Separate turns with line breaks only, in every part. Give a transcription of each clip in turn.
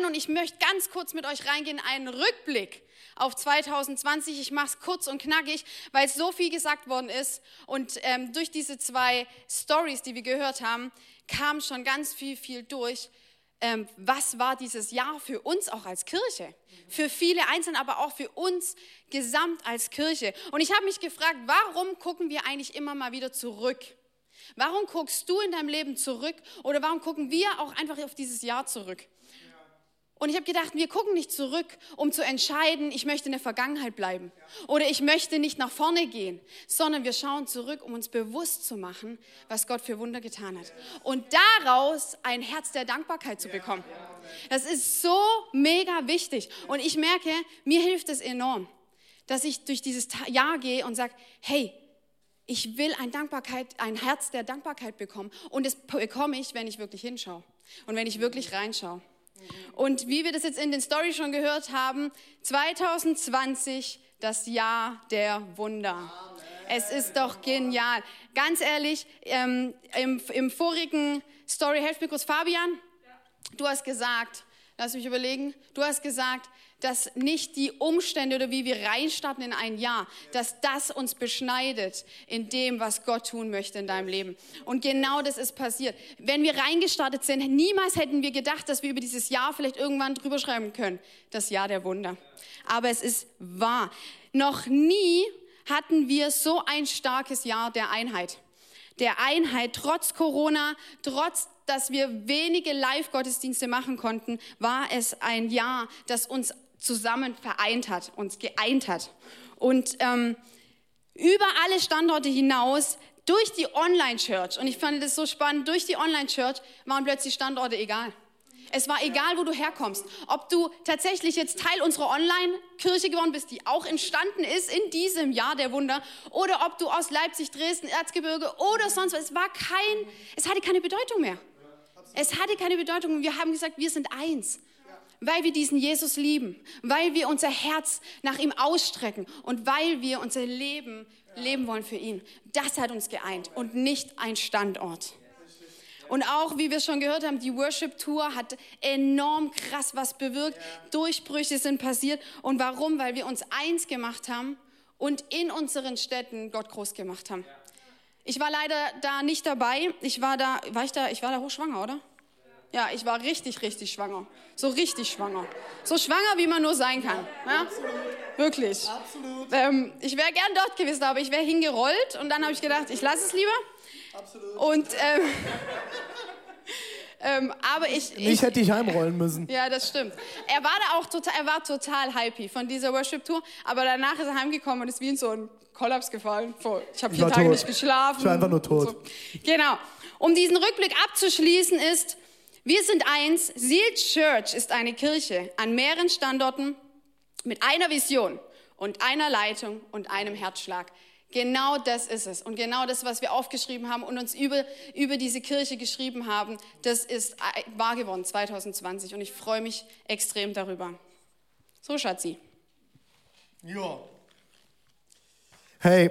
rein und ich möchte ganz kurz mit euch reingehen, einen Rückblick auf 2020. Ich mache es kurz und knackig, weil so viel gesagt worden ist. Und ähm, durch diese zwei Stories, die wir gehört haben, kam schon ganz viel, viel durch. Ähm, was war dieses Jahr für uns auch als Kirche? Für viele Einzelne, aber auch für uns gesamt als Kirche. Und ich habe mich gefragt, warum gucken wir eigentlich immer mal wieder zurück? Warum guckst du in deinem Leben zurück oder warum gucken wir auch einfach auf dieses Jahr zurück? Und ich habe gedacht, wir gucken nicht zurück, um zu entscheiden, ich möchte in der Vergangenheit bleiben oder ich möchte nicht nach vorne gehen, sondern wir schauen zurück, um uns bewusst zu machen, was Gott für Wunder getan hat. Und daraus ein Herz der Dankbarkeit zu bekommen. Das ist so mega wichtig. Und ich merke, mir hilft es enorm, dass ich durch dieses Jahr gehe und sage, hey, ich will ein, Dankbarkeit, ein Herz der Dankbarkeit bekommen. Und das bekomme ich, wenn ich wirklich hinschaue und wenn ich wirklich reinschaue. Und wie wir das jetzt in den Stories schon gehört haben, 2020 das Jahr der Wunder. Es ist doch genial. Ganz ehrlich, ähm, im, im vorigen Story, helft mir kurz, Fabian, du hast gesagt, lass mich überlegen, du hast gesagt, dass nicht die Umstände oder wie wir reinstarten in ein Jahr, dass das uns beschneidet in dem, was Gott tun möchte in deinem Leben. Und genau das ist passiert. Wenn wir reingestartet sind, niemals hätten wir gedacht, dass wir über dieses Jahr vielleicht irgendwann drüber schreiben können. Das Jahr der Wunder. Aber es ist wahr. Noch nie hatten wir so ein starkes Jahr der Einheit. Der Einheit, trotz Corona, trotz dass wir wenige Live-Gottesdienste machen konnten, war es ein Jahr, das uns zusammen vereint hat, uns geeint hat. Und ähm, über alle Standorte hinaus, durch die Online-Church, und ich fand das so spannend, durch die Online-Church waren plötzlich Standorte egal. Es war egal, wo du herkommst. Ob du tatsächlich jetzt Teil unserer Online-Kirche geworden bist, die auch entstanden ist in diesem Jahr der Wunder, oder ob du aus Leipzig, Dresden, Erzgebirge oder sonst was. Es war kein, es hatte keine Bedeutung mehr. Es hatte keine Bedeutung. Wir haben gesagt, wir sind eins weil wir diesen Jesus lieben, weil wir unser Herz nach ihm ausstrecken und weil wir unser Leben leben wollen für ihn. Das hat uns geeint und nicht ein Standort. Und auch, wie wir schon gehört haben, die Worship Tour hat enorm krass was bewirkt. Durchbrüche sind passiert. Und warum? Weil wir uns eins gemacht haben und in unseren Städten Gott groß gemacht haben. Ich war leider da nicht dabei. Ich war da, war ich da, ich war da hochschwanger, oder? Ja, ich war richtig, richtig schwanger. So richtig schwanger. So schwanger, wie man nur sein kann. Ja? Absolut. Wirklich. Absolut. Ähm, ich wäre gern dort gewesen, aber ich wäre hingerollt und dann habe ich gedacht, ich lasse es lieber. Absolut. Und ähm, ähm, aber ich,
ich, ich hätte dich heimrollen müssen.
Ja, das stimmt. Er war da auch total, er war total happy von dieser Worship Tour, aber danach ist er heimgekommen und ist wie in so einen Kollaps gefallen. Ich habe vier Tage tot. nicht geschlafen.
Ich war einfach nur tot. So.
Genau. Um diesen Rückblick abzuschließen ist, wir sind eins. Seal Church ist eine Kirche an mehreren Standorten mit einer Vision und einer Leitung und einem Herzschlag. Genau das ist es. Und genau das, was wir aufgeschrieben haben und uns über, über diese Kirche geschrieben haben, das ist wahr geworden 2020. Und ich freue mich extrem darüber. So, Schatzi.
Ja. Hey, äh,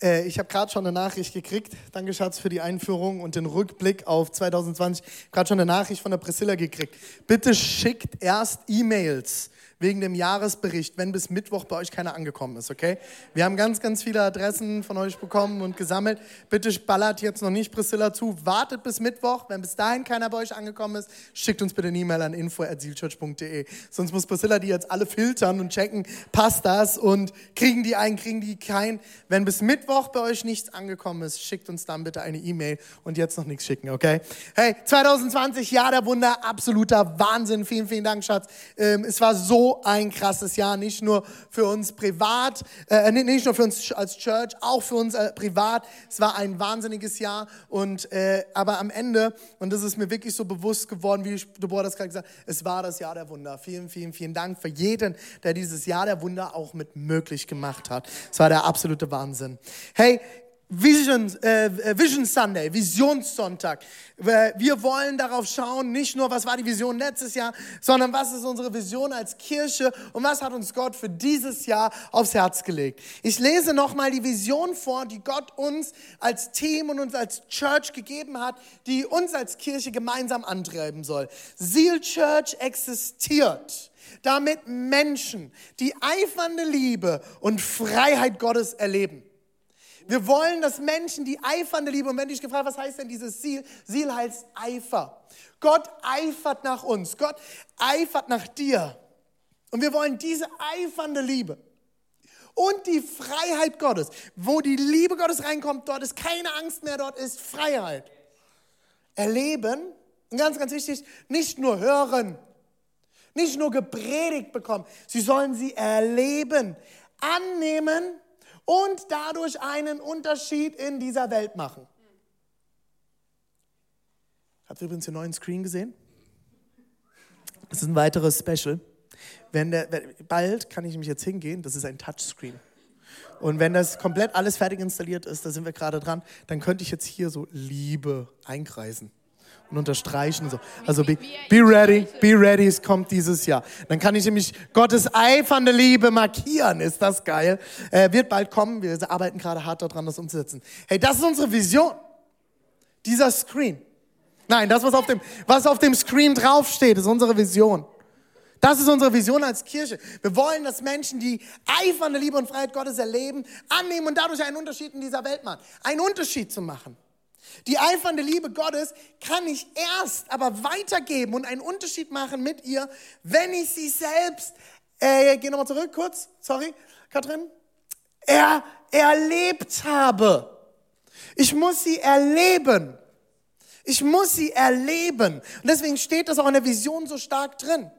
ich habe gerade schon eine Nachricht gekriegt. Danke, Schatz, für die Einführung und den Rückblick auf 2020. Ich habe gerade schon eine Nachricht von der Priscilla gekriegt. Bitte schickt erst E-Mails wegen dem Jahresbericht, wenn bis Mittwoch bei euch keiner angekommen ist, okay? Wir haben ganz, ganz viele Adressen von euch bekommen und gesammelt. Bitte ballert jetzt noch nicht Priscilla zu. Wartet bis Mittwoch. Wenn bis dahin keiner bei euch angekommen ist, schickt uns bitte eine E-Mail an info.zielchurch.de. Sonst muss Priscilla die jetzt alle filtern und checken, passt das und kriegen die einen, kriegen die keinen. Wenn bis Mittwoch bei euch nichts angekommen ist, schickt uns dann bitte eine E-Mail und jetzt noch nichts schicken, okay? Hey, 2020, Jahr der Wunder, absoluter Wahnsinn. Vielen, vielen Dank, Schatz. Ähm, es war so ein krasses Jahr, nicht nur für uns privat, äh, nicht nur für uns als Church, auch für uns äh, privat. Es war ein wahnsinniges Jahr und äh, aber am Ende und das ist mir wirklich so bewusst geworden, wie Deborah das gerade gesagt hat, es war das Jahr der Wunder. Vielen, vielen, vielen Dank für jeden, der dieses Jahr der Wunder auch mit möglich gemacht hat. Es war der absolute Wahnsinn. Hey, Vision, äh, Vision Sunday, Visionssonntag. Wir wollen darauf schauen, nicht nur, was war die Vision letztes Jahr, sondern was ist unsere Vision als Kirche und was hat uns Gott für dieses Jahr aufs Herz gelegt. Ich lese nochmal die Vision vor, die Gott uns als Team und uns als Church gegeben hat, die uns als Kirche gemeinsam antreiben soll. Seal Church existiert damit Menschen die eifernde Liebe und Freiheit Gottes erleben. Wir wollen, dass Menschen die eifernde Liebe, und wenn dich gefragt, was heißt denn dieses Ziel? Ziel heißt Eifer. Gott eifert nach uns. Gott eifert nach dir. Und wir wollen diese eifernde Liebe und die Freiheit Gottes. Wo die Liebe Gottes reinkommt, dort ist keine Angst mehr, dort ist Freiheit. Erleben, und ganz, ganz wichtig, nicht nur hören, nicht nur gepredigt bekommen, sie sollen sie erleben, annehmen und dadurch einen Unterschied in dieser Welt machen. Habt ihr übrigens den neuen Screen gesehen? Das ist ein weiteres Special. Wenn der, bald kann ich mich jetzt hingehen, das ist ein Touchscreen. Und wenn das komplett alles fertig installiert ist, da sind wir gerade dran, dann könnte ich jetzt hier so Liebe einkreisen und unterstreichen. So. Also be, be ready, be ready, es kommt dieses Jahr. Dann kann ich nämlich Gottes eifernde Liebe markieren. Ist das geil? Äh, wird bald kommen. Wir arbeiten gerade hart daran, das umzusetzen. Hey, das ist unsere Vision. Dieser Screen. Nein, das, was auf dem, was auf dem Screen draufsteht, ist unsere Vision. Das ist unsere Vision als Kirche. Wir wollen, dass Menschen die eifernde Liebe und Freiheit Gottes erleben, annehmen und dadurch einen Unterschied in dieser Welt machen. Einen Unterschied zu machen. Die eifernde Liebe Gottes kann ich erst aber weitergeben und einen Unterschied machen mit ihr, wenn ich sie selbst, äh, geh nochmal zurück kurz, sorry, Katrin, er, erlebt habe. Ich muss sie erleben. Ich muss sie erleben. Und deswegen steht das auch in der Vision so stark drin.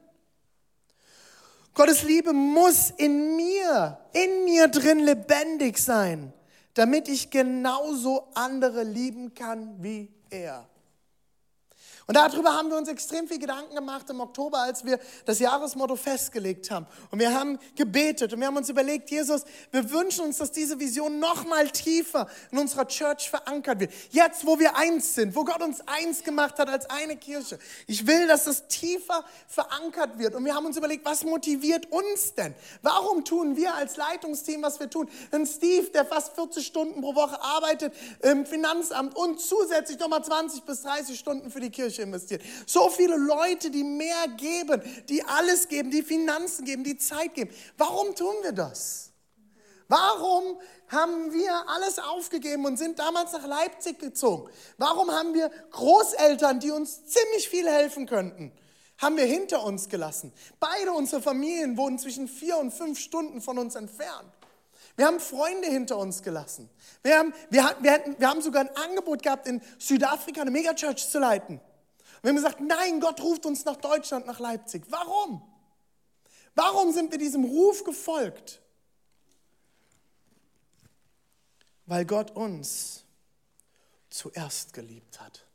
Gottes Liebe muss in mir, in mir drin lebendig sein damit ich genauso andere lieben kann wie er. Und darüber haben wir uns extrem viel Gedanken gemacht im Oktober, als wir das Jahresmotto festgelegt haben. Und wir haben gebetet und wir haben uns überlegt, Jesus, wir wünschen uns, dass diese Vision noch mal tiefer in unserer Church verankert wird. Jetzt, wo wir eins sind, wo Gott uns eins gemacht hat als eine Kirche. Ich will, dass das tiefer verankert wird. Und wir haben uns überlegt, was motiviert uns denn? Warum tun wir als Leitungsteam, was wir tun? Ein Steve, der fast 40 Stunden pro Woche arbeitet im Finanzamt und zusätzlich nochmal 20 bis 30 Stunden für die Kirche Kirche investiert. So viele Leute, die mehr geben, die alles geben, die Finanzen geben, die Zeit geben. Warum tun wir das? Warum haben wir alles aufgegeben und sind damals nach Leipzig gezogen? Warum haben wir Großeltern, die uns ziemlich viel helfen könnten? Haben wir hinter uns gelassen. Beide unsere Familien wohnen zwischen vier und fünf Stunden von uns entfernt. Wir haben Freunde hinter uns gelassen. Wir haben, wir, wir, hatten, wir haben sogar ein Angebot gehabt, in Südafrika eine Megachurch zu leiten. Wir haben gesagt, nein, Gott ruft uns nach Deutschland, nach Leipzig. Warum? Warum sind wir diesem Ruf gefolgt? Weil Gott uns zuerst geliebt hat.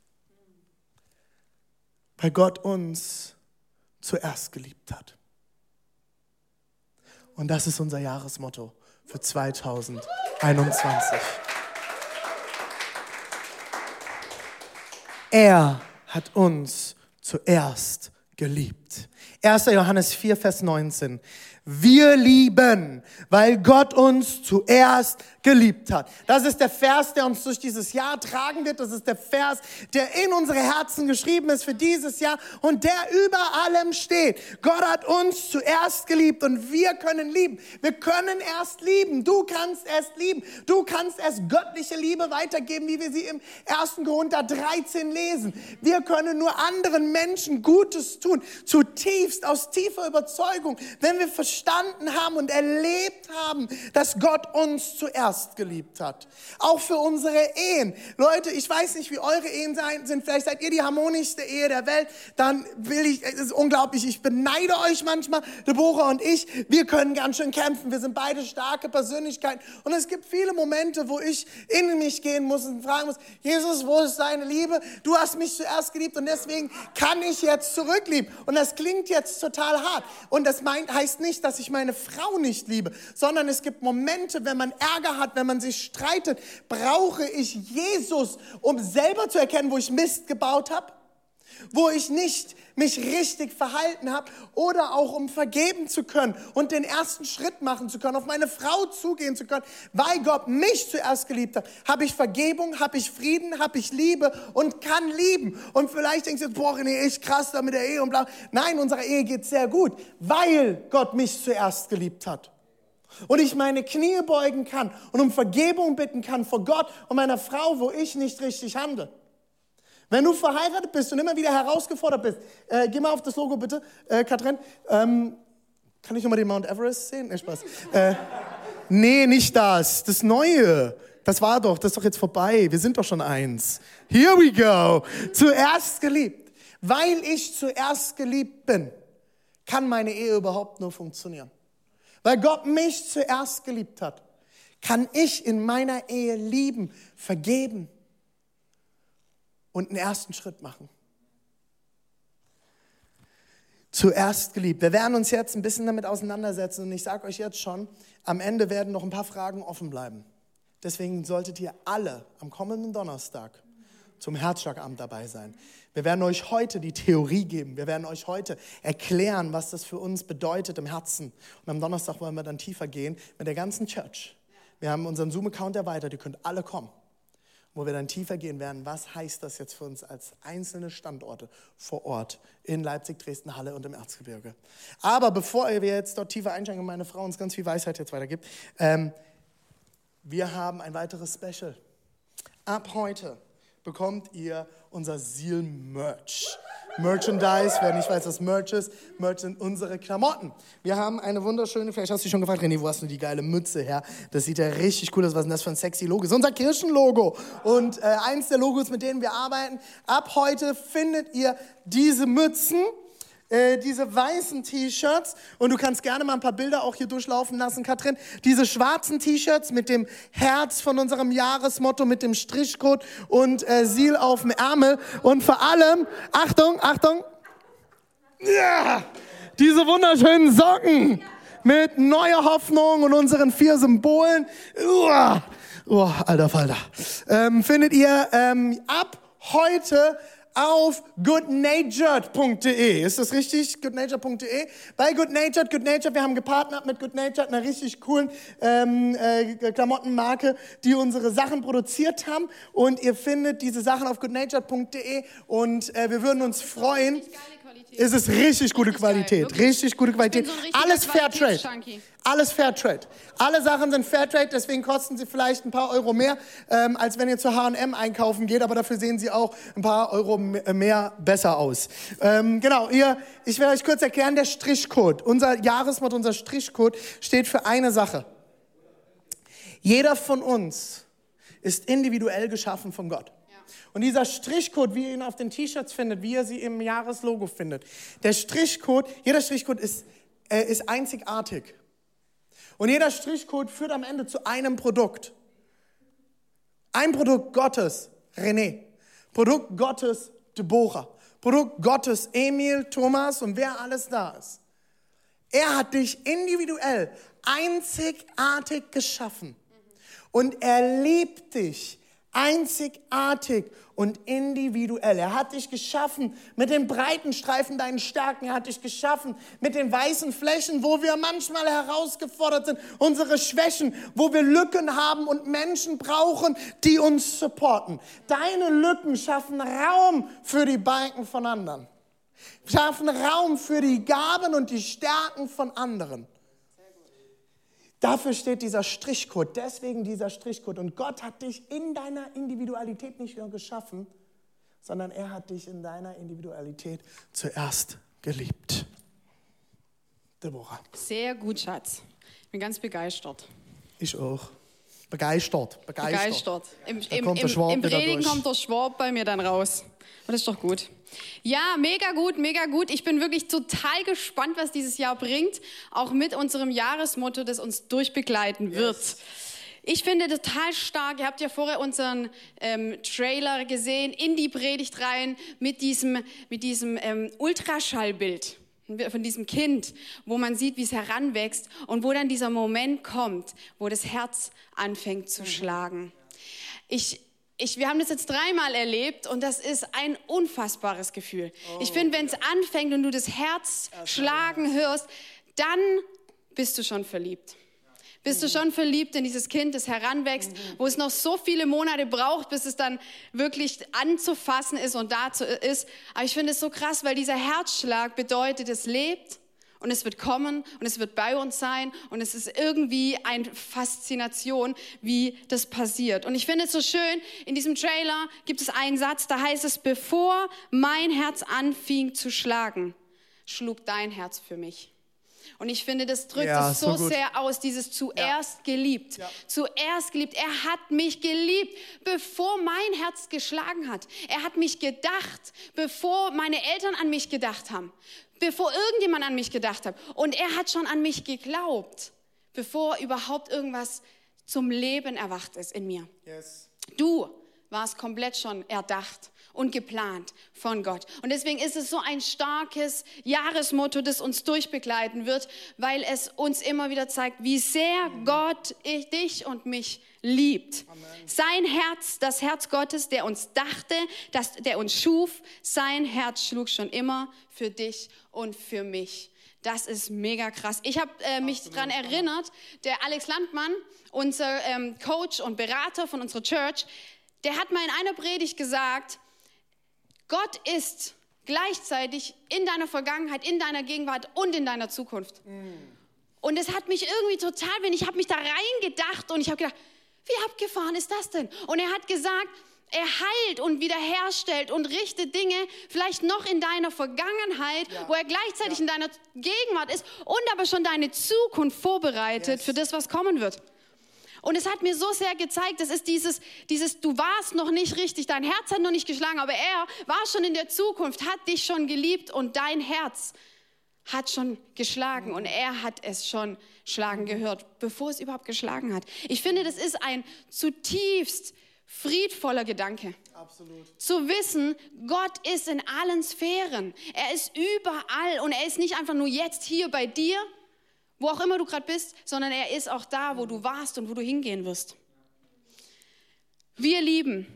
Weil Gott uns zuerst geliebt hat. Und das ist unser Jahresmotto für 2021. Er hat uns zuerst geliebt. 1. Johannes 4, Vers 19. Wir lieben, weil Gott uns zuerst geliebt hat. Das ist der Vers, der uns durch dieses Jahr tragen wird. Das ist der Vers, der in unsere Herzen geschrieben ist für dieses Jahr und der über allem steht. Gott hat uns zuerst geliebt und wir können lieben. Wir können erst lieben. Du kannst erst lieben. Du kannst erst göttliche Liebe weitergeben, wie wir sie im 1. Korinther 13 lesen. Wir können nur anderen Menschen Gutes tun zutiefst, aus tiefer Überzeugung, wenn wir verstanden haben und erlebt haben, dass Gott uns zuerst geliebt hat. Auch für unsere Ehen. Leute, ich weiß nicht, wie eure Ehen sind. Vielleicht seid ihr die harmonischste Ehe der Welt. Dann will ich, es ist unglaublich, ich beneide euch manchmal, Deborah und ich. Wir können ganz schön kämpfen. Wir sind beide starke Persönlichkeiten. Und es gibt viele Momente, wo ich in mich gehen muss und fragen muss, Jesus, wo ist deine Liebe? Du hast mich zuerst geliebt und deswegen kann ich jetzt zurücklieben. Und das klingt jetzt total hart. Und das meint, heißt nicht, dass ich meine Frau nicht liebe, sondern es gibt Momente, wenn man Ärger hat, wenn man sich streitet, brauche ich Jesus, um selber zu erkennen, wo ich Mist gebaut habe wo ich nicht mich richtig verhalten habe oder auch um vergeben zu können und den ersten Schritt machen zu können, auf meine Frau zugehen zu können, weil Gott mich zuerst geliebt hat, habe ich Vergebung, habe ich Frieden, habe ich Liebe und kann lieben. Und vielleicht denkst du jetzt, boah, nee, ich krass da mit der Ehe und bla. Nein, unserer Ehe geht sehr gut, weil Gott mich zuerst geliebt hat. Und ich meine Knie beugen kann und um Vergebung bitten kann vor Gott und meiner Frau, wo ich nicht richtig handle. Wenn du verheiratet bist und immer wieder herausgefordert bist, äh, geh mal auf das Logo bitte, äh, Katrin. Ähm, kann ich nochmal den Mount Everest sehen? Nee, Spaß. Äh, nee, nicht das. Das Neue. Das war doch, das ist doch jetzt vorbei. Wir sind doch schon eins. Here we go. Zuerst geliebt. Weil ich zuerst geliebt bin, kann meine Ehe überhaupt nur funktionieren. Weil Gott mich zuerst geliebt hat, kann ich in meiner Ehe lieben, vergeben, und einen ersten Schritt machen. Zuerst geliebt. Wir werden uns jetzt ein bisschen damit auseinandersetzen und ich sage euch jetzt schon, am Ende werden noch ein paar Fragen offen bleiben. Deswegen solltet ihr alle am kommenden Donnerstag zum Herzschlagabend dabei sein. Wir werden euch heute die Theorie geben. Wir werden euch heute erklären, was das für uns bedeutet im Herzen. Und am Donnerstag wollen wir dann tiefer gehen mit der ganzen Church. Wir haben unseren Zoom-Account erweitert. Ihr könnt alle kommen wo wir dann tiefer gehen werden, was heißt das jetzt für uns als einzelne Standorte vor Ort in Leipzig, Dresden, Halle und im Erzgebirge. Aber bevor wir jetzt dort tiefer einsteigen und meine Frau uns ganz viel Weisheit jetzt weitergibt, ähm, wir haben ein weiteres Special. Ab heute bekommt ihr unser Seal-Merch. Merchandise. Wer nicht weiß, was Merch ist, Merch sind unsere Klamotten. Wir haben eine wunderschöne, vielleicht hast du dich schon gefragt, René, wo hast du die geile Mütze her? Das sieht ja richtig cool aus. Was ist denn das für ein sexy Logo? Das ist unser Kirchenlogo. Und äh, eins der Logos, mit denen wir arbeiten. Ab heute findet ihr diese Mützen äh, diese weißen T-Shirts und du kannst gerne mal ein paar Bilder auch hier durchlaufen lassen, Katrin. Diese schwarzen T-Shirts mit dem Herz von unserem Jahresmotto, mit dem Strichcode und äh, Seal auf dem Ärmel und vor allem, Achtung, Achtung, ja, diese wunderschönen Socken mit neuer Hoffnung und unseren vier Symbolen. Uah, oh, alter Falter. Ähm, findet ihr ähm, ab heute auf goodnatured.de. Ist das richtig? goodnatured.de. Bei goodnatured, goodnatured, wir haben gepartnert mit goodnatured, einer richtig coolen ähm, äh, Klamottenmarke, die unsere Sachen produziert haben. Und ihr findet diese Sachen auf goodnatured.de und äh, wir würden uns freuen. Es ist richtig gute Qualität, richtig gute Qualität. So Alles Fairtrade. Alles Fairtrade. Alle Sachen sind Fairtrade, deswegen kosten sie vielleicht ein paar Euro mehr, ähm, als wenn ihr zu H&M einkaufen geht, aber dafür sehen sie auch ein paar Euro mehr besser aus. Ähm, genau, ihr, ich werde euch kurz erklären, der Strichcode, unser Jahresmotto, unser Strichcode steht für eine Sache. Jeder von uns ist individuell geschaffen von Gott. Und dieser Strichcode, wie ihr ihn auf den T-Shirts findet, wie ihr sie im Jahreslogo findet, der Strichcode, jeder Strichcode ist, äh, ist einzigartig. Und jeder Strichcode führt am Ende zu einem Produkt. Ein Produkt Gottes, René. Produkt Gottes, Deborah. Produkt Gottes, Emil, Thomas und wer alles da ist. Er hat dich individuell, einzigartig geschaffen. Und er liebt dich einzigartig und individuell. Er hat dich geschaffen mit den breiten Streifen deinen Stärken. Er hat dich geschaffen mit den weißen Flächen, wo wir manchmal herausgefordert sind, unsere Schwächen, wo wir Lücken haben und Menschen brauchen, die uns supporten. Deine Lücken schaffen Raum für die Balken von anderen. Schaffen Raum für die Gaben und die Stärken von anderen. Dafür steht dieser Strichcode, deswegen dieser Strichcode. Und Gott hat dich in deiner Individualität nicht nur geschaffen, sondern er hat dich in deiner Individualität zuerst geliebt. Deborah.
Sehr gut, Schatz. Ich bin ganz begeistert.
Ich auch. Begeistert. Begeistert.
Begeistert. Im, im, im,
Schwab
im
durch.
kommt der Schwab bei mir dann raus. Und das ist doch gut. Ja, mega gut, mega gut. Ich bin wirklich total gespannt, was dieses Jahr bringt. Auch mit unserem Jahresmotto, das uns durchbegleiten wird. Ich finde total stark, ihr habt ja vorher unseren ähm, Trailer gesehen, in die Predigt rein mit diesem, mit diesem ähm, Ultraschallbild von diesem Kind, wo man sieht, wie es heranwächst und wo dann dieser Moment kommt, wo das Herz anfängt zu schlagen. Ich, ich, wir haben das jetzt dreimal erlebt und das ist ein unfassbares Gefühl. Ich finde, wenn es anfängt und du das Herz schlagen hörst, dann bist du schon verliebt. Bist du schon verliebt in dieses Kind, das heranwächst, wo es noch so viele Monate braucht, bis es dann wirklich anzufassen ist und dazu ist. Aber ich finde es so krass, weil dieser Herzschlag bedeutet, es lebt und es wird kommen und es wird bei uns sein und es ist irgendwie eine Faszination, wie das passiert. Und ich finde es so schön, in diesem Trailer gibt es einen Satz, da heißt es, bevor mein Herz anfing zu schlagen, schlug dein Herz für mich. Und ich finde, das drückt
Ja,
es so
so
sehr aus, dieses zuerst geliebt.
Ja.
Zuerst geliebt. Er hat mich geliebt, bevor mein Herz geschlagen hat. Er hat mich gedacht, bevor meine Eltern an mich gedacht haben. Bevor irgendjemand an mich gedacht hat. Und er hat schon an mich geglaubt, bevor überhaupt irgendwas zum Leben erwacht ist in mir.
Yes.
Du warst komplett schon erdacht und geplant von Gott. Und deswegen ist es so ein starkes Jahresmotto, das uns durchbegleiten wird, weil es uns immer wieder zeigt, wie sehr Gott ich, dich und mich liebt. Sein Herz, das Herz Gottes, der uns dachte, das, der uns schuf, sein Herz schlug schon immer für dich und für mich. Das ist mega krass. Ich habe äh, mich daran erinnert, der Alex Landmann, unser ähm, Coach und Berater von unserer Church, der hat mal in einer Predigt gesagt, Gott ist gleichzeitig in deiner Vergangenheit, in deiner Gegenwart und in deiner Zukunft. Und es hat mich irgendwie total, wenn ich habe mich da reingedacht und ich habe gedacht, wie abgefahren ist das denn? Und er hat gesagt, er heilt und wiederherstellt und richtet Dinge vielleicht noch in deiner Vergangenheit, wo er gleichzeitig in deiner Gegenwart ist und aber schon deine Zukunft vorbereitet
Yes.
für das, was kommen wird. Und es hat mir so sehr gezeigt, das ist dieses, dieses, du warst noch nicht richtig, dein Herz hat noch nicht geschlagen, aber er war schon in der Zukunft, hat dich schon geliebt und dein Herz hat schon geschlagen und er hat es schon schlagen gehört, bevor es überhaupt geschlagen hat. Ich finde, das ist ein zutiefst friedvoller Gedanke.
Absolut.
Zu wissen, Gott ist in allen Sphären. Er ist überall und er ist nicht einfach nur jetzt hier bei dir, wo auch immer du gerade bist, sondern er ist auch da, wo du warst und wo du hingehen wirst. Wir lieben,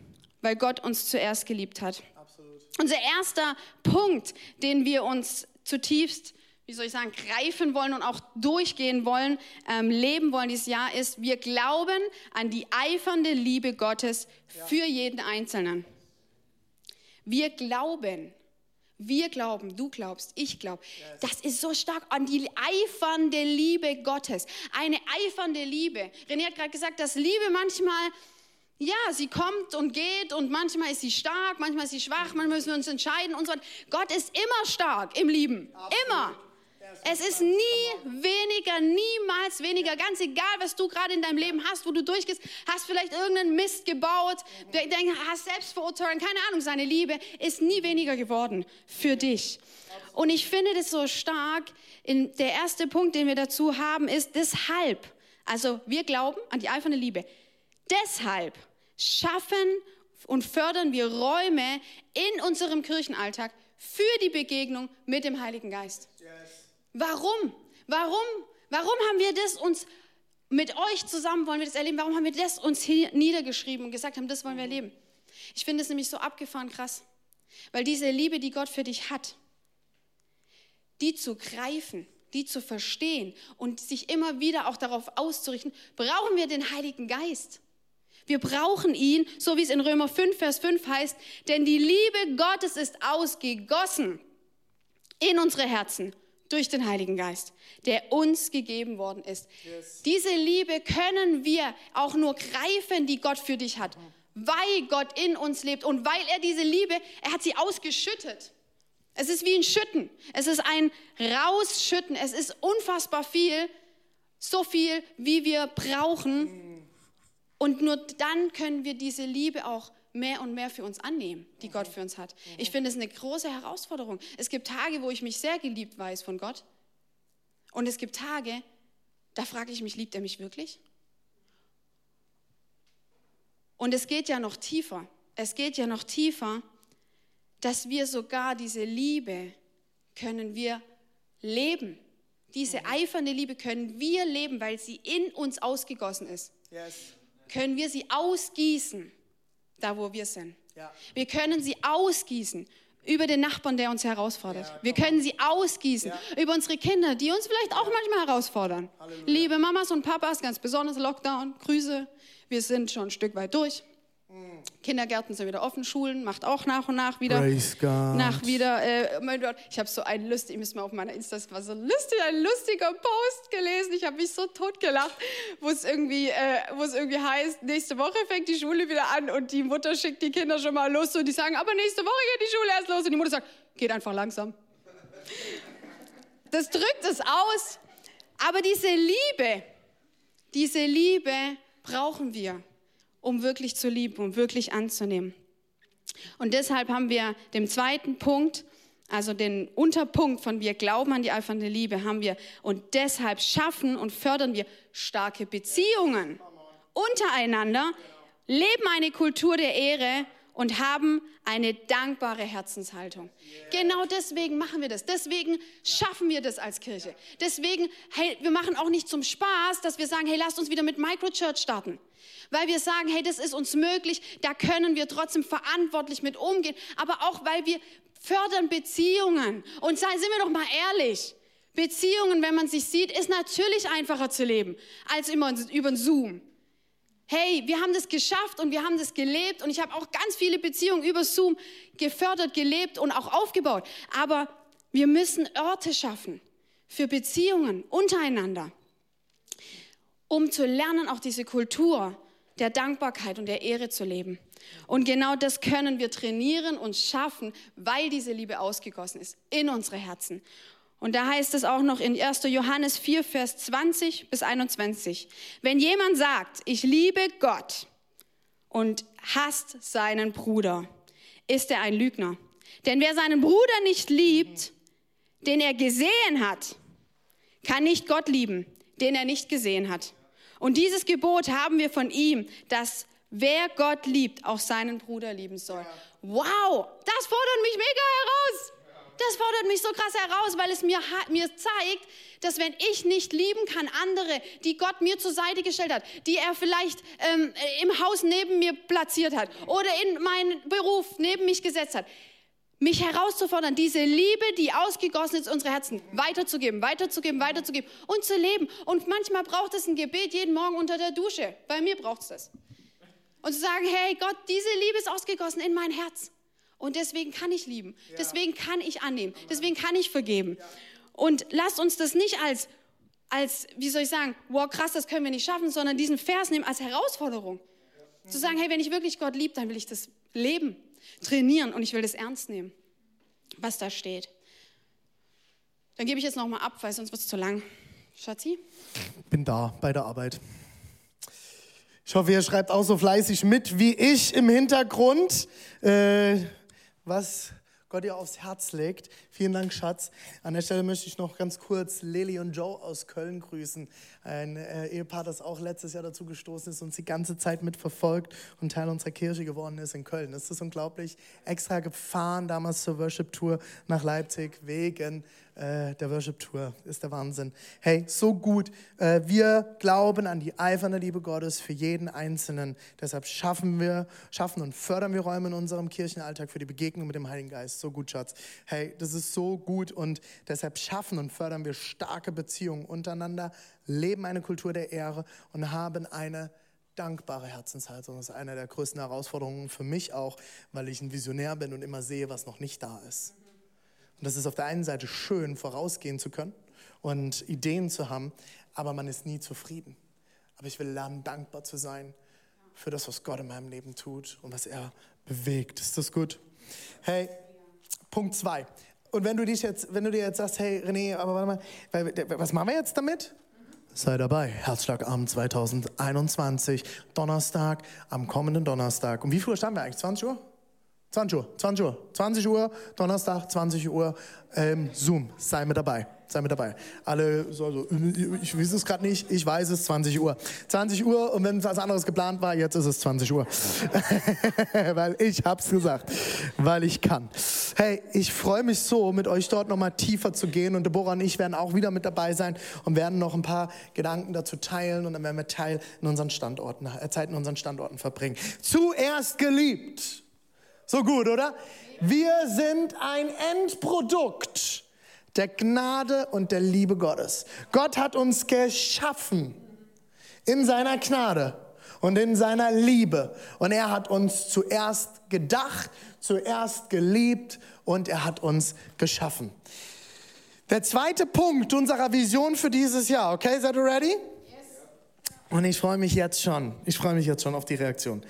weil Gott uns zuerst geliebt hat.
Absolut.
Unser erster Punkt, den wir uns zutiefst, wie soll ich sagen, greifen wollen und auch durchgehen wollen, ähm, leben wollen dieses Jahr, ist, wir glauben an die eifernde Liebe Gottes für jeden Einzelnen. Wir glauben. Wir glauben, du glaubst, ich glaube. Das ist so stark an die eifernde Liebe Gottes. Eine eifernde Liebe. René hat gerade gesagt, dass Liebe manchmal, ja, sie kommt und geht und manchmal ist sie stark, manchmal ist sie schwach, manchmal müssen wir uns entscheiden und so. weiter. Gott ist immer stark im Lieben. Immer. Es ist nie weniger, niemals weniger. Ganz egal, was du gerade in deinem Leben hast, wo du durchgehst, hast vielleicht irgendeinen Mist gebaut, hast Selbstverurteilen, keine Ahnung. Seine Liebe ist nie weniger geworden für dich. Und ich finde das so stark. Der erste Punkt, den wir dazu haben, ist deshalb. Also wir glauben an die eifernde Liebe. Deshalb schaffen und fördern wir Räume in unserem Kirchenalltag für die Begegnung mit dem Heiligen Geist.
Yes.
Warum? Warum? Warum haben wir das uns mit euch zusammen wollen wir das erleben? Warum haben wir das uns hier niedergeschrieben und gesagt haben, das wollen wir erleben? Ich finde es nämlich so abgefahren krass, weil diese Liebe, die Gott für dich hat, die zu greifen, die zu verstehen und sich immer wieder auch darauf auszurichten, brauchen wir den Heiligen Geist. Wir brauchen ihn, so wie es in Römer 5, Vers 5 heißt, denn die Liebe Gottes ist ausgegossen in unsere Herzen durch den Heiligen Geist, der uns gegeben worden ist.
Yes.
Diese Liebe können wir auch nur greifen, die Gott für dich hat, weil Gott in uns lebt und weil er diese Liebe, er hat sie ausgeschüttet. Es ist wie ein Schütten. Es ist ein Rausschütten. Es ist unfassbar viel, so viel, wie wir brauchen. Und nur dann können wir diese Liebe auch mehr und mehr für uns annehmen, die Gott für uns hat. Ich finde es eine große Herausforderung. Es gibt Tage, wo ich mich sehr geliebt weiß von Gott. Und es gibt Tage, da frage ich mich, liebt er mich wirklich? Und es geht ja noch tiefer. Es geht ja noch tiefer, dass wir sogar diese Liebe können wir leben. Diese eifernde Liebe können wir leben, weil sie in uns ausgegossen ist.
Yes.
Können wir sie ausgießen, da wo wir sind.
Ja.
Wir können sie ausgießen über den Nachbarn, der uns herausfordert. wir können sie ausgießen über unsere Kinder, die uns vielleicht auch manchmal herausfordern. Liebe Mamas und Papas, ganz besonders Lockdown, Grüße. Wir sind schon ein Stück weit durch. Kindergärten sind wieder offen, Schulen macht auch nach und nach wieder.
Praise God.
Nach wieder. Äh, mein Gott, ich habe so einen lustig, ich muss mal auf meiner Insta, war so lustig, ein lustiger Post gelesen. Ich habe mich so tot gelacht, wo es irgendwie, äh, wo es irgendwie heißt, nächste Woche fängt die Schule wieder an und die Mutter schickt die Kinder schon mal los und die sagen, aber nächste Woche geht die Schule erst los und die Mutter sagt, geht einfach langsam. Das drückt es aus. Aber diese Liebe, diese Liebe brauchen wir um wirklich zu lieben, um wirklich anzunehmen. Und deshalb haben wir den zweiten Punkt, also den Unterpunkt von wir glauben an die eifernde Liebe, haben wir und deshalb schaffen und fördern wir starke Beziehungen untereinander, leben eine Kultur der Ehre und haben eine dankbare Herzenshaltung. Genau deswegen machen wir das. Deswegen schaffen wir das als Kirche. Deswegen, hey, wir machen auch nicht zum Spaß, dass wir sagen, hey, lasst uns wieder mit Microchurch starten. Weil wir sagen, hey, das ist uns möglich, da können wir trotzdem verantwortlich mit umgehen. Aber auch, weil wir fördern Beziehungen. Und seien, wir doch mal ehrlich. Beziehungen, wenn man sich sieht, ist natürlich einfacher zu leben als immer über Zoom. Hey, wir haben das geschafft und wir haben das gelebt und ich habe auch ganz viele Beziehungen über Zoom gefördert, gelebt und auch aufgebaut. Aber wir müssen Orte schaffen für Beziehungen untereinander, um zu lernen, auch diese Kultur der Dankbarkeit und der Ehre zu leben. Und genau das können wir trainieren und schaffen, weil diese Liebe ausgegossen ist in unsere Herzen. Und da heißt es auch noch in 1. Johannes 4, Vers 20 bis 21. Wenn jemand sagt, ich liebe Gott und hasst seinen Bruder, ist er ein Lügner. Denn wer seinen Bruder nicht liebt, den er gesehen hat, kann nicht Gott lieben, den er nicht gesehen hat. Und dieses Gebot haben wir von ihm, dass wer Gott liebt, auch seinen Bruder lieben soll. Wow, das fordert mich mega heraus. Das fordert mich so krass heraus, weil es mir, mir zeigt, dass wenn ich nicht lieben kann, andere, die Gott mir zur Seite gestellt hat, die er vielleicht ähm, im Haus neben mir platziert hat oder in meinen Beruf neben mich gesetzt hat, mich herauszufordern, diese Liebe, die ausgegossen ist, unsere Herzen weiterzugeben, weiterzugeben, weiterzugeben und zu leben. Und manchmal braucht es ein Gebet jeden Morgen unter der Dusche. Bei mir braucht es das. Und zu sagen, hey Gott, diese Liebe ist ausgegossen in mein Herz. Und deswegen kann ich lieben. Deswegen kann ich annehmen. Deswegen kann ich vergeben. Und lasst uns das nicht als, als, wie soll ich sagen, wow, krass, das können wir nicht schaffen, sondern diesen Vers nehmen als Herausforderung. Zu sagen, hey, wenn ich wirklich Gott liebe, dann will ich das leben trainieren und ich will das ernst nehmen, was da steht. Dann gebe ich jetzt nochmal ab, weil sonst wird es zu lang. Schatzi?
Bin da bei der Arbeit. Ich hoffe, ihr schreibt auch so fleißig mit wie ich im Hintergrund, äh, was Gott ihr aufs Herz legt. Vielen Dank, Schatz. An der Stelle möchte ich noch ganz kurz Lili und Joe aus Köln grüßen. Ein äh, Ehepaar, das auch letztes Jahr dazu gestoßen ist und uns die ganze Zeit mitverfolgt und Teil unserer Kirche geworden ist in Köln. Das ist unglaublich. Extra gefahren damals zur Worship Tour nach Leipzig wegen äh, der Worship Tour. Ist der Wahnsinn. Hey, so gut. Äh, wir glauben an die eifernde Liebe Gottes für jeden Einzelnen. Deshalb schaffen wir, schaffen und fördern wir Räume in unserem Kirchenalltag für die Begegnung mit dem Heiligen Geist. So gut, Schatz. Hey, das ist so gut und deshalb schaffen und fördern wir starke Beziehungen untereinander, leben eine Kultur der Ehre und haben eine dankbare Herzenshaltung. Das ist eine der größten Herausforderungen für mich auch, weil ich ein Visionär bin und immer sehe, was noch nicht da ist. Und das ist auf der einen Seite schön, vorausgehen zu können und Ideen zu haben, aber man ist nie zufrieden. Aber ich will lernen, dankbar zu sein für das, was Gott in meinem Leben tut und was er bewegt. Ist das gut? Hey, Punkt zwei. Und wenn du dich jetzt, wenn du dir jetzt sagst, hey René, aber warte mal, was machen wir jetzt damit? Sei dabei, Herzschlagabend 2021, Donnerstag, am kommenden Donnerstag. Um wie viel Uhr standen wir eigentlich? 20 Uhr? 20 Uhr, 20 Uhr, 20 Uhr, Donnerstag, 20 Uhr, ähm, Zoom, sei mit dabei, sei mit dabei. Alle so, so ich weiß es gerade nicht, ich weiß es, 20 Uhr. 20 Uhr und wenn was anderes geplant war, jetzt ist es 20 Uhr. weil ich hab's gesagt, weil ich kann. Hey, ich freue mich so, mit euch dort nochmal tiefer zu gehen und Deborah und ich werden auch wieder mit dabei sein und werden noch ein paar Gedanken dazu teilen und dann werden wir Teil in unseren Standorten, äh, Zeit in unseren Standorten verbringen. Zuerst geliebt. So gut, oder? Wir sind ein Endprodukt der Gnade und der Liebe Gottes. Gott hat uns geschaffen in seiner Gnade und in seiner Liebe. Und er hat uns zuerst gedacht, zuerst geliebt und er hat uns geschaffen. Der zweite Punkt unserer Vision für dieses Jahr, okay, seid ihr ready? Und ich freue mich jetzt schon, ich freue mich jetzt schon auf die Reaktion.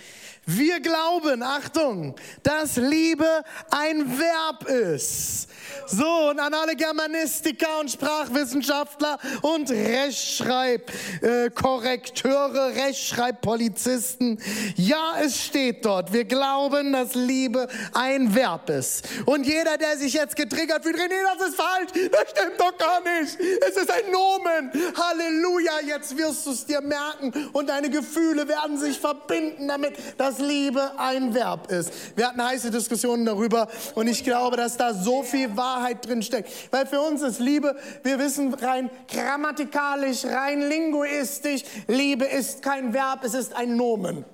Wir glauben, Achtung, dass Liebe ein Verb ist. So, und an alle Germanistiker und Sprachwissenschaftler und Rechtschreibkorrekteure, äh, Rechtschreibpolizisten. Ja, es steht dort. Wir glauben, dass Liebe ein Verb ist. Und jeder, der sich jetzt getriggert fühlt, René, das ist falsch, das stimmt doch gar nicht. Es ist ein Nomen. Halleluja, jetzt wirst du es dir merken und deine Gefühle werden sich verbinden damit, dass dass Liebe ein Verb ist. Wir hatten heiße Diskussionen darüber und ich glaube, dass da so viel Wahrheit drin steckt. Weil für uns ist Liebe, wir wissen rein grammatikalisch, rein linguistisch, Liebe ist kein Verb, es ist ein Nomen.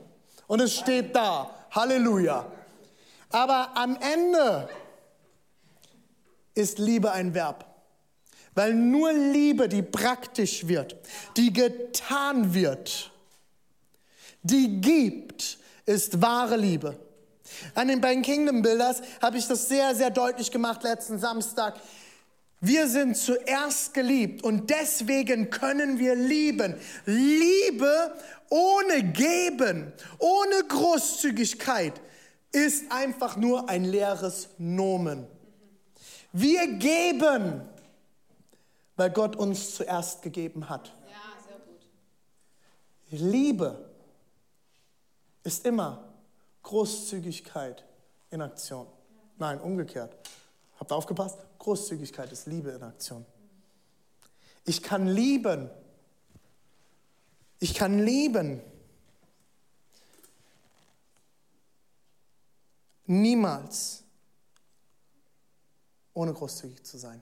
Und es steht da. Halleluja. Aber am Ende ist Liebe ein Verb. Weil nur Liebe, die praktisch wird, die getan wird, die gibt, ist wahre Liebe. An den beiden Kingdom Builders habe ich das sehr, sehr deutlich gemacht letzten Samstag. Wir sind zuerst geliebt und deswegen können wir lieben. Liebe ohne Geben, ohne Großzügigkeit ist einfach nur ein leeres Nomen. Wir geben, weil Gott uns zuerst gegeben hat. Ja, sehr gut. Liebe ist immer Großzügigkeit in Aktion. Nein, umgekehrt. Habt ihr aufgepasst? Großzügigkeit ist Liebe in Aktion. Ich kann lieben. Ich kann lieben. Niemals ohne großzügig zu sein.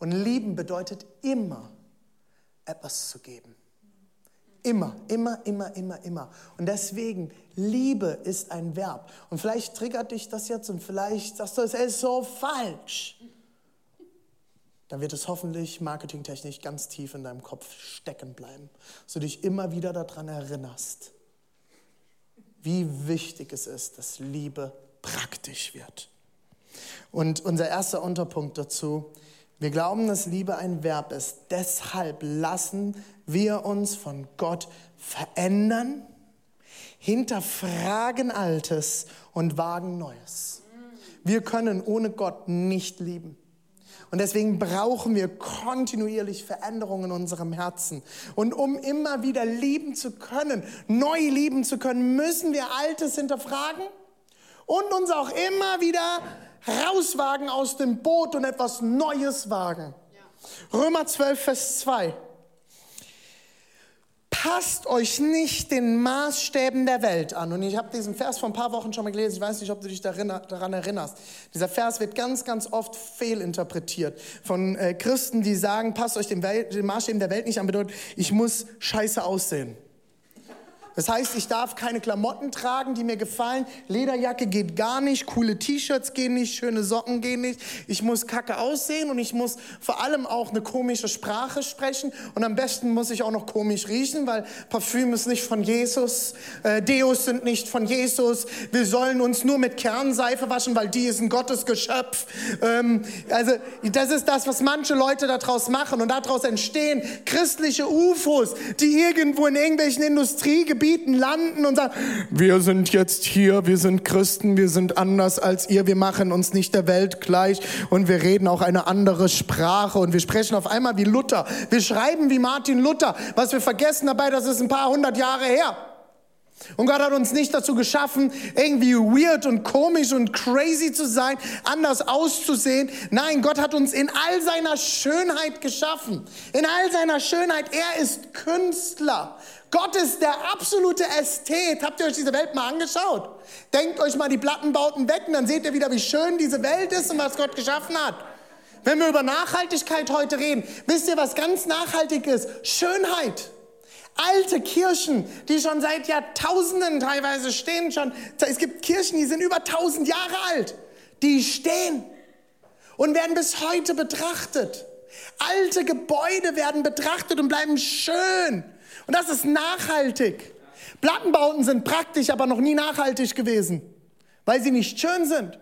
Und lieben bedeutet immer etwas zu geben. Immer, immer, immer, immer, immer. Und deswegen, Liebe ist ein Verb. Und vielleicht triggert dich das jetzt und vielleicht sagst du, es ist so falsch. Dann wird es hoffentlich marketingtechnisch ganz tief in deinem Kopf stecken bleiben, dass du dich immer wieder daran erinnerst, wie wichtig es ist, dass Liebe praktisch wird. Und unser erster Unterpunkt dazu, wir glauben, dass Liebe ein Verb ist. Deshalb lassen wir uns von Gott verändern, hinterfragen Altes und wagen Neues. Wir können ohne Gott nicht lieben. Und deswegen brauchen wir kontinuierlich Veränderungen in unserem Herzen. Und um immer wieder lieben zu können, neu lieben zu können, müssen wir Altes hinterfragen und uns auch immer wieder rauswagen aus dem Boot und etwas Neues wagen. Ja. Römer 12, Vers 2. Passt euch nicht den Maßstäben der Welt an. Und ich habe diesen Vers vor ein paar Wochen schon mal gelesen. Ich weiß nicht, ob du dich daran erinnerst. Dieser Vers wird ganz, ganz oft fehlinterpretiert von äh, Christen, die sagen, passt euch den, Welt, den Maßstäben der Welt nicht an, bedeutet, ich muss scheiße aussehen. Das heißt, ich darf keine Klamotten tragen, die mir gefallen. Lederjacke geht gar nicht, coole T-Shirts gehen nicht, schöne Socken gehen nicht. Ich muss kacke aussehen und ich muss vor allem auch eine komische Sprache sprechen. Und am besten muss ich auch noch komisch riechen, weil Parfüm ist nicht von Jesus, äh, Deos sind nicht von Jesus. Wir sollen uns nur mit Kernseife waschen, weil die ist ein Gottesgeschöpf. Ähm, also das ist das, was manche Leute daraus machen. Und daraus entstehen christliche UFOs, die irgendwo in irgendwelchen Industriegebieten Gebieten landen und sagen, wir sind jetzt hier, wir sind Christen, wir sind anders als ihr, wir machen uns nicht der Welt gleich und wir reden auch eine andere Sprache und wir sprechen auf einmal wie Luther. Wir schreiben wie Martin Luther. Was wir vergessen dabei, das ist ein paar hundert Jahre her. Und Gott hat uns nicht dazu geschaffen, irgendwie weird und komisch und crazy zu sein, anders auszusehen. Nein, Gott hat uns in all seiner Schönheit geschaffen. In all seiner Schönheit. Er ist Künstler. Gott ist der absolute Ästhet. Habt ihr euch diese Welt mal angeschaut? Denkt euch mal die Plattenbauten weg und dann seht ihr wieder, wie schön diese Welt ist und was Gott geschaffen hat. Wenn wir über Nachhaltigkeit heute reden, wisst ihr, was ganz nachhaltig ist? Schönheit alte Kirchen, die schon seit Jahrtausenden teilweise stehen. Schon, es gibt Kirchen, die sind über tausend Jahre alt. Die stehen und werden bis heute betrachtet. Alte Gebäude werden betrachtet und bleiben schön. Und das ist nachhaltig. Plattenbauten sind praktisch, aber noch nie nachhaltig gewesen, weil sie nicht schön sind.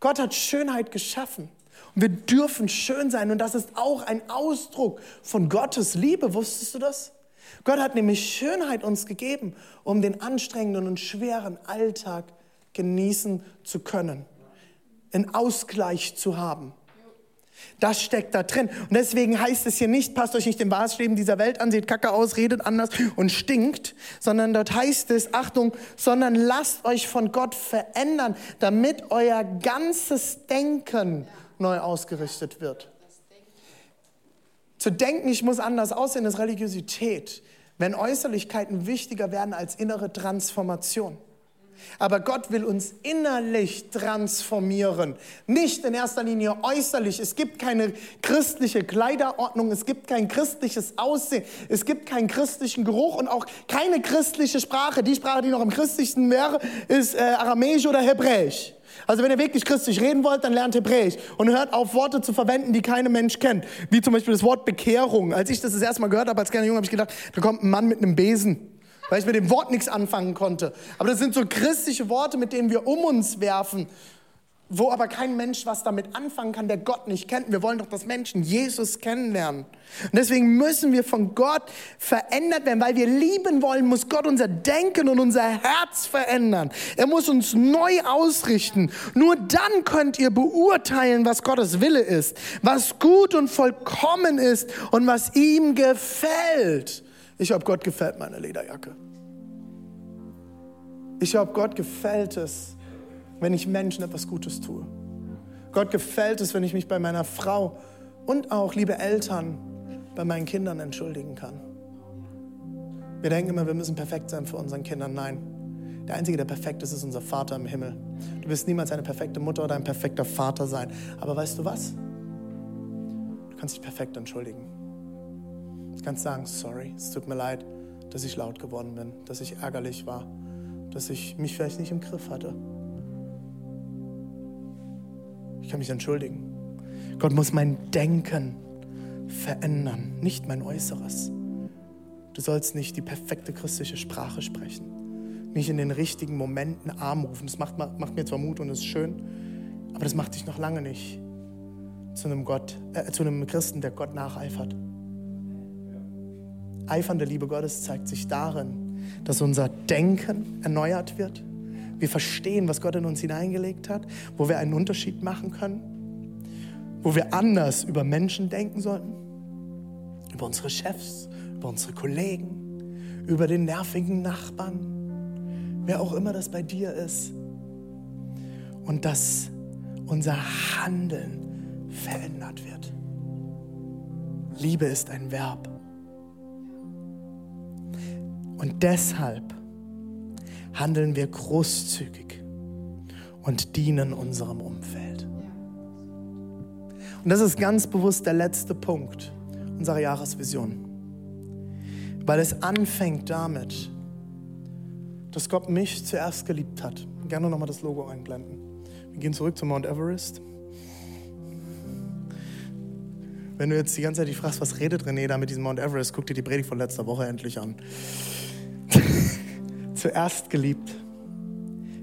Gott hat Schönheit geschaffen. Und wir dürfen schön sein und das ist auch ein Ausdruck von Gottes Liebe. Wusstest du das? Gott hat nämlich Schönheit uns gegeben, um den anstrengenden und schweren Alltag genießen zu können, einen Ausgleich zu haben. Das steckt da drin. Und deswegen heißt es hier nicht, passt euch nicht den Maßstäben dieser Welt an, seht kacke aus, redet anders und stinkt, sondern dort heißt es, Achtung, sondern lasst euch von Gott verändern, damit euer ganzes Denken neu ausgerichtet wird. Zu denken, ich muss anders aussehen, ist Religiosität. Wenn Äußerlichkeiten wichtiger werden als innere Transformation. Aber Gott will uns innerlich transformieren, nicht in erster Linie äußerlich. Es gibt keine christliche Kleiderordnung, es gibt kein christliches Aussehen, es gibt keinen christlichen Geruch und auch keine christliche Sprache. Die Sprache, die noch am christlichsten wäre, ist äh, Aramäisch oder Hebräisch. Also wenn ihr wirklich christlich reden wollt, dann lernt Hebräisch und hört auf, Worte zu verwenden, die kein Mensch kennt. Wie zum Beispiel das Wort Bekehrung. Als ich das das erste Mal gehört habe als kleiner Junge, habe ich gedacht, da kommt ein Mann mit einem Besen. Weil ich mit dem Wort nichts anfangen konnte. Aber das sind so christliche Worte, mit denen wir um uns werfen wo aber kein Mensch was damit anfangen kann, der Gott nicht kennt. Wir wollen doch, dass Menschen Jesus kennenlernen. Und deswegen müssen wir von Gott verändert werden, weil wir lieben wollen, muss Gott unser Denken und unser Herz verändern. Er muss uns neu ausrichten. Nur dann könnt ihr beurteilen, was Gottes Wille ist, was gut und vollkommen ist und was ihm gefällt. Ich habe Gott gefällt meine Lederjacke. Ich habe Gott gefällt es, wenn ich Menschen etwas Gutes tue. Gott gefällt es, wenn ich mich bei meiner Frau und auch, liebe Eltern, bei meinen Kindern entschuldigen kann. Wir denken immer, wir müssen perfekt sein für unseren Kindern. Nein, der Einzige, der perfekt ist, ist unser Vater im Himmel. Du wirst niemals eine perfekte Mutter oder ein perfekter Vater sein. Aber weißt du was? Du kannst dich perfekt entschuldigen. Kannst sagen, sorry, es tut mir leid, dass ich laut geworden bin, dass ich ärgerlich war, dass ich mich vielleicht nicht im Griff hatte. Ich kann mich entschuldigen. Gott muss mein Denken verändern, nicht mein Äußeres. Du sollst nicht die perfekte christliche Sprache sprechen, nicht in den richtigen Momenten arm rufen. Das macht, macht mir zwar Mut und ist schön, aber das macht dich noch lange nicht zu einem, Gott, äh, zu einem Christen, der Gott nacheifert. Eifernde Liebe Gottes zeigt sich darin, dass unser Denken erneuert wird, wir verstehen, was Gott in uns hineingelegt hat, wo wir einen Unterschied machen können, wo wir anders über Menschen denken sollten, über unsere Chefs, über unsere Kollegen, über den nervigen Nachbarn, wer auch immer das bei dir ist. Und dass unser Handeln verändert wird. Liebe ist ein Verb. Und deshalb handeln wir großzügig und dienen unserem Umfeld. Und das ist ganz bewusst der letzte Punkt unserer Jahresvision. Weil es anfängt damit, dass Gott mich zuerst geliebt hat. Gerne nochmal das Logo einblenden. Wir gehen zurück zu Mount Everest. Wenn du jetzt die ganze Zeit dich fragst, was redet René da mit diesem Mount Everest, guck dir die Predigt von letzter Woche endlich an zuerst geliebt.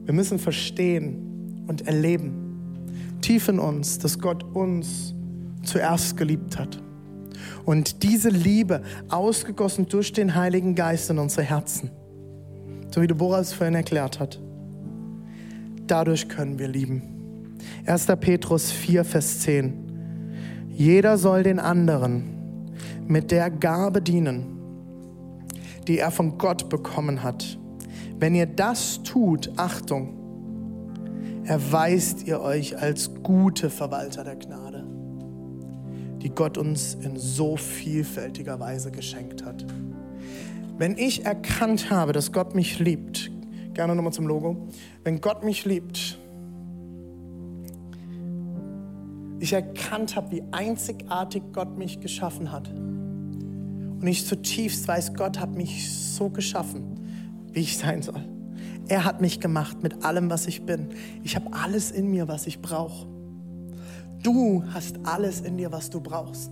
Wir müssen verstehen und erleben, tief in uns, dass Gott uns zuerst geliebt hat. Und diese Liebe, ausgegossen durch den Heiligen Geist in unsere Herzen, so wie Deborah es vorhin erklärt hat, dadurch können wir lieben. 1. Petrus 4, Vers 10. Jeder soll den anderen mit der Gabe dienen, die er von Gott bekommen hat. Wenn ihr das tut, Achtung, erweist ihr euch als gute Verwalter der Gnade, die Gott uns in so vielfältiger Weise geschenkt hat. Wenn ich erkannt habe, dass Gott mich liebt, gerne nochmal zum Logo, wenn Gott mich liebt, ich erkannt habe, wie einzigartig Gott mich geschaffen hat. Und ich zutiefst weiß, Gott hat mich so geschaffen, wie ich sein soll. Er hat mich gemacht mit allem, was ich bin. Ich habe alles in mir, was ich brauche. Du hast alles in dir, was du brauchst.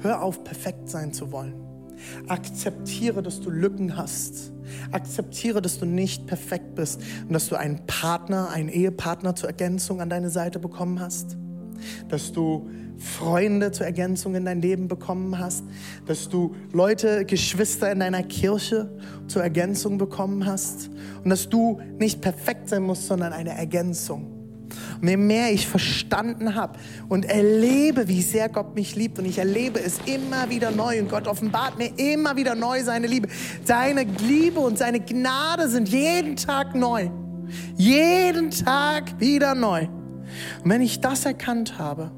Hör auf, perfekt sein zu wollen. Akzeptiere, dass du Lücken hast. Akzeptiere, dass du nicht perfekt bist und dass du einen Partner, einen Ehepartner zur Ergänzung an deine Seite bekommen hast dass du Freunde zur Ergänzung in dein Leben bekommen hast, dass du Leute, Geschwister in deiner Kirche zur Ergänzung bekommen hast und dass du nicht perfekt sein musst, sondern eine Ergänzung. Und je mehr ich verstanden habe und erlebe, wie sehr Gott mich liebt und ich erlebe es immer wieder neu und Gott offenbart mir immer wieder neu seine Liebe. Seine Liebe und seine Gnade sind jeden Tag neu. Jeden Tag wieder neu. Und wenn ich das erkannt habe,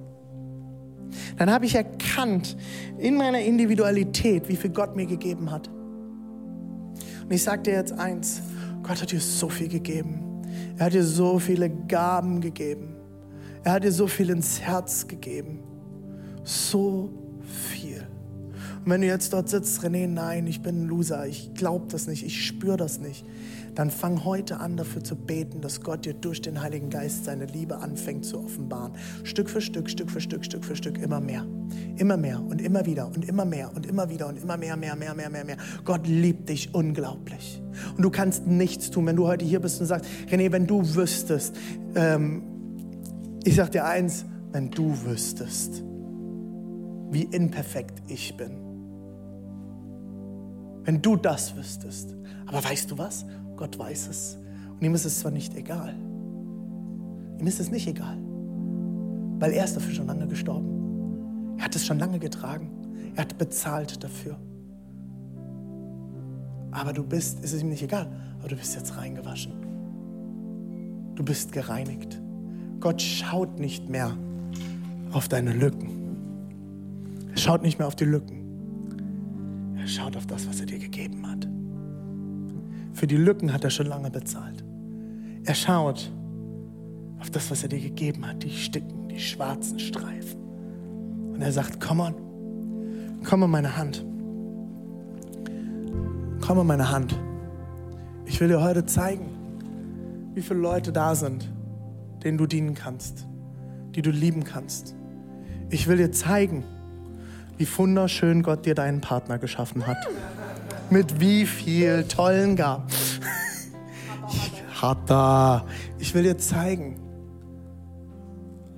dann habe ich erkannt in meiner Individualität, wie viel Gott mir gegeben hat. Und ich sage dir jetzt eins, Gott hat dir so viel gegeben. Er hat dir so viele Gaben gegeben. Er hat dir so viel ins Herz gegeben. So viel. Und wenn du jetzt dort sitzt, René, nein, ich bin ein Loser, ich glaube das nicht, ich spüre das nicht dann fang heute an dafür zu beten, dass Gott dir durch den Heiligen Geist seine Liebe anfängt zu offenbaren. Stück für Stück, Stück für Stück, Stück für Stück, immer mehr. Immer mehr und immer wieder und immer mehr und immer wieder und immer mehr, mehr, mehr, mehr, mehr, mehr. Gott liebt dich unglaublich. Und du kannst nichts tun, wenn du heute hier bist und sagst, René, wenn du wüsstest, ähm, ich sag dir eins, wenn du wüsstest, wie imperfekt ich bin. Wenn du das wüsstest. Aber weißt du was? Gott weiß es. Und ihm ist es zwar nicht egal. Ihm ist es nicht egal. Weil er ist dafür schon lange gestorben. Er hat es schon lange getragen. Er hat bezahlt dafür. Aber du bist, ist es ihm nicht egal, aber du bist jetzt reingewaschen. Du bist gereinigt. Gott schaut nicht mehr auf deine Lücken. Er schaut nicht mehr auf die Lücken. Er schaut auf das, was er dir gegeben hat. Für die Lücken hat er schon lange bezahlt. Er schaut auf das, was er dir gegeben hat, die Stücken, die schwarzen Streifen. Und er sagt, komm on, komm in meine Hand. Komm in meine Hand. Ich will dir heute zeigen, wie viele Leute da sind, denen du dienen kannst, die du lieben kannst. Ich will dir zeigen, wie wunderschön Gott dir deinen Partner geschaffen hat mit wie viel tollen Gaben. Hat da. Ich will dir zeigen.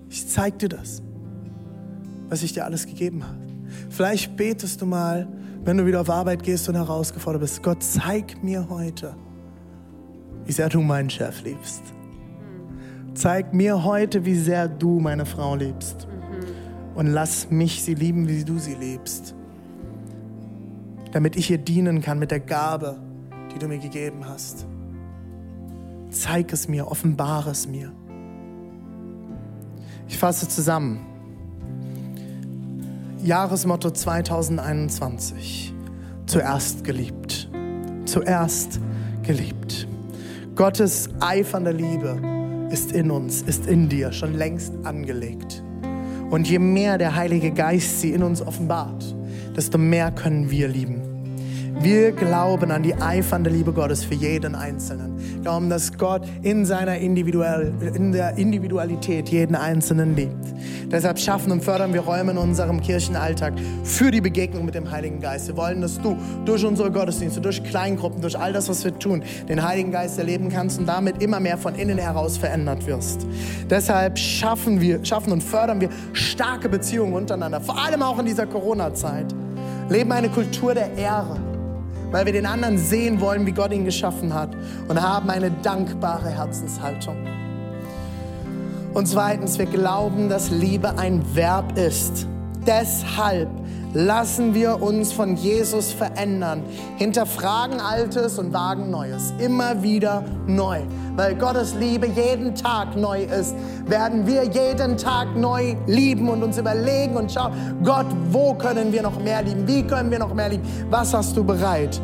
Ich zeig dir das, was ich dir alles gegeben habe. Vielleicht betest du mal, wenn du wieder auf Arbeit gehst und herausgefordert bist. Gott, zeig mir heute, wie sehr du meinen Chef liebst. Zeig mir heute, wie sehr du meine Frau liebst. Und lass mich sie lieben, wie du sie liebst damit ich ihr dienen kann mit der Gabe, die du mir gegeben hast. Zeig es mir, offenbare es mir. Ich fasse zusammen. Jahresmotto 2021. Zuerst geliebt. Zuerst geliebt. Gottes eifernde Liebe ist in uns, ist in dir schon längst angelegt. Und je mehr der Heilige Geist sie in uns offenbart, desto mehr können wir lieben. Wir glauben an die eifernde Liebe Gottes für jeden Einzelnen. Glauben, dass Gott in seiner Individual, in der Individualität jeden Einzelnen liebt. Deshalb schaffen und fördern wir Räume in unserem Kirchenalltag für die Begegnung mit dem Heiligen Geist. Wir wollen, dass du durch unsere Gottesdienste, durch Kleingruppen, durch all das, was wir tun, den Heiligen Geist erleben kannst und damit immer mehr von innen heraus verändert wirst. Deshalb schaffen wir, schaffen und fördern wir starke Beziehungen untereinander, vor allem auch in dieser Corona-Zeit. Leben eine Kultur der Ehre weil wir den anderen sehen wollen, wie Gott ihn geschaffen hat und haben eine dankbare Herzenshaltung. Und zweitens, wir glauben, dass Liebe ein Verb ist. Deshalb lassen wir uns von Jesus verändern, hinterfragen Altes und wagen Neues, immer wieder neu. Weil Gottes Liebe jeden Tag neu ist, werden wir jeden Tag neu lieben und uns überlegen und schauen, Gott, wo können wir noch mehr lieben? Wie können wir noch mehr lieben? Was hast du bereit?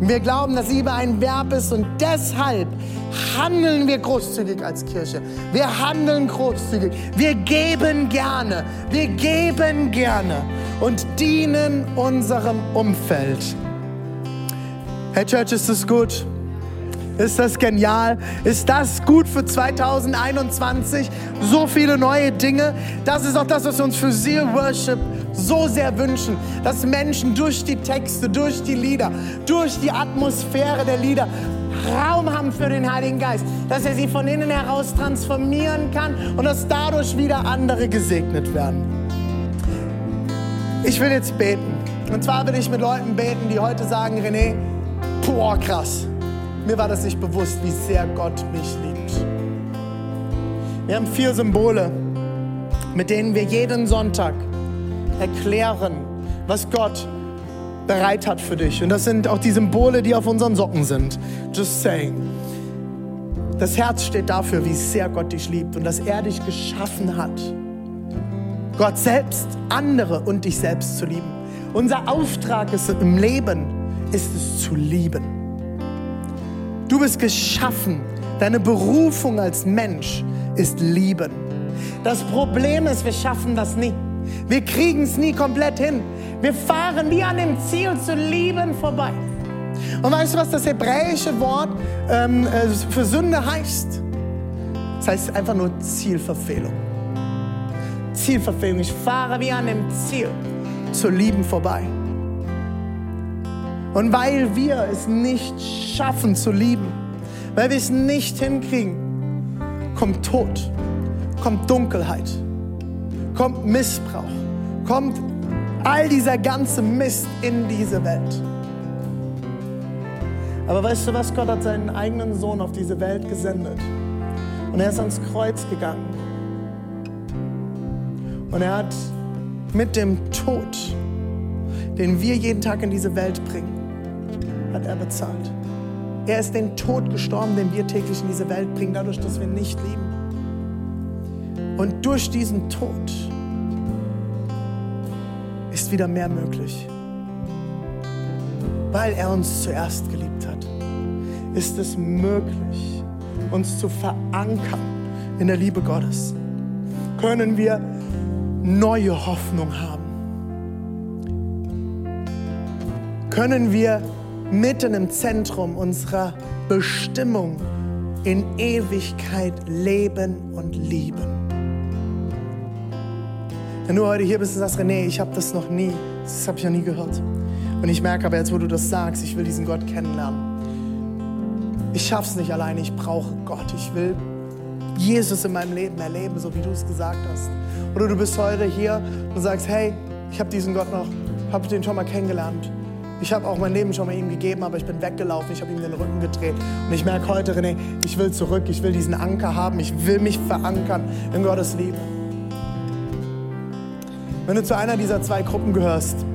Wir glauben, dass Liebe ein Verb ist und deshalb handeln wir großzügig als Kirche. Wir handeln großzügig. Wir geben gerne. Wir geben gerne und dienen unserem Umfeld. Hey Church, ist das gut? Ist das genial? Ist das gut für 2021? So viele neue Dinge. Das ist auch das, was wir uns für Seal Worship so sehr wünschen, dass Menschen durch die Texte, durch die Lieder, durch die Atmosphäre der Lieder Raum haben für den Heiligen Geist, dass er sie von innen heraus transformieren kann und dass dadurch wieder andere gesegnet werden. Ich will jetzt beten. Und zwar will ich mit Leuten beten, die heute sagen, René, boah, krass. Mir war das nicht bewusst, wie sehr Gott mich liebt. Wir haben vier Symbole, mit denen wir jeden Sonntag erklären, was Gott bereit hat für dich. Und das sind auch die Symbole, die auf unseren Socken sind. Just saying. Das Herz steht dafür, wie sehr Gott dich liebt und dass er dich geschaffen hat. Gott selbst, andere und dich selbst zu lieben. Unser Auftrag ist im Leben, ist es zu lieben. Du bist geschaffen. Deine Berufung als Mensch ist lieben. Das Problem ist, wir schaffen das nie. Wir kriegen es nie komplett hin. Wir fahren wie an dem Ziel zu lieben vorbei. Und weißt du, was das hebräische Wort ähm, äh, für Sünde heißt? Das heißt einfach nur Zielverfehlung. Zielverfehlung. Ich fahre wie an dem Ziel zu lieben vorbei. Und weil wir es nicht schaffen zu lieben, weil wir es nicht hinkriegen, kommt Tod, kommt Dunkelheit, kommt Missbrauch, kommt all dieser ganze Mist in diese Welt. Aber weißt du was? Gott hat seinen eigenen Sohn auf diese Welt gesendet. Und er ist ans Kreuz gegangen. Und er hat mit dem Tod, den wir jeden Tag in diese Welt bringen, hat er bezahlt. Er ist den Tod gestorben, den wir täglich in diese Welt bringen, dadurch, dass wir nicht lieben. Und durch diesen Tod ist wieder mehr möglich. Weil er uns zuerst geliebt hat, ist es möglich, uns zu verankern in der Liebe Gottes. Können wir neue Hoffnung haben. Können wir mitten im Zentrum unserer Bestimmung in Ewigkeit leben und lieben. Wenn du heute hier bist und sagst, René, ich habe das noch nie, das habe ich noch nie gehört. Und ich merke aber jetzt, wo du das sagst, ich will diesen Gott kennenlernen. Ich schaff's nicht alleine, ich brauche Gott. Ich will Jesus in meinem Leben erleben, so wie du es gesagt hast. Oder du bist heute hier und sagst, hey, ich habe diesen Gott noch, habe den schon mal kennengelernt. Ich habe auch mein Leben schon mal ihm gegeben, aber ich bin weggelaufen, ich habe ihm den Rücken gedreht. Und ich merke heute, René, ich will zurück, ich will diesen Anker haben, ich will mich verankern in Gottes Liebe. Wenn du zu einer dieser zwei Gruppen gehörst,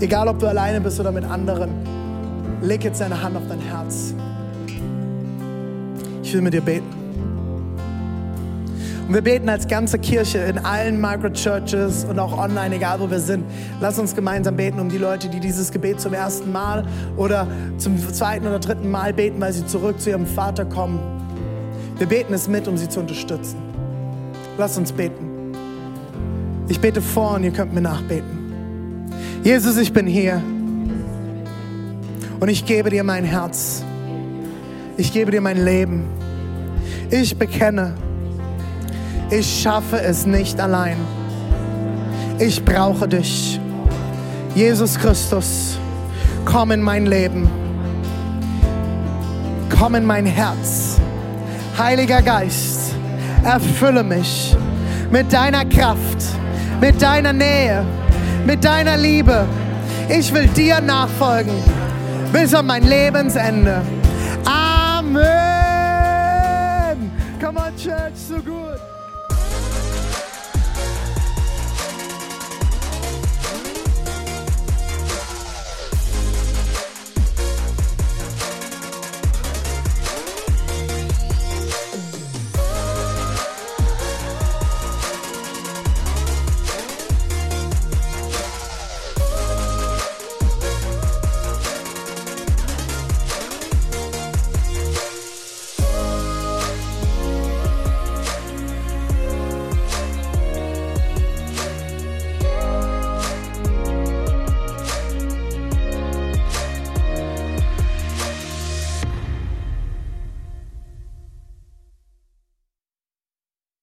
egal ob du alleine bist oder mit anderen, leg jetzt deine Hand auf dein Herz. Ich will mit dir beten. Und wir beten als ganze Kirche in allen Microchurches und auch online, egal wo wir sind. Lass uns gemeinsam beten um die Leute, die dieses Gebet zum ersten Mal oder zum zweiten oder dritten Mal beten, weil sie zurück zu ihrem Vater kommen. Wir beten es mit, um sie zu unterstützen. Lass uns beten. Ich bete vor und ihr könnt mir nachbeten. Jesus, ich bin hier. Und ich gebe dir mein Herz. Ich gebe dir mein Leben. Ich bekenne, ich schaffe es nicht allein. Ich brauche dich. Jesus Christus, komm in mein Leben. Komm in mein Herz. Heiliger Geist, erfülle mich mit deiner Kraft, mit deiner Nähe, mit deiner Liebe. Ich will dir nachfolgen bis an mein Lebensende. Amen. Come on, Church, so gut.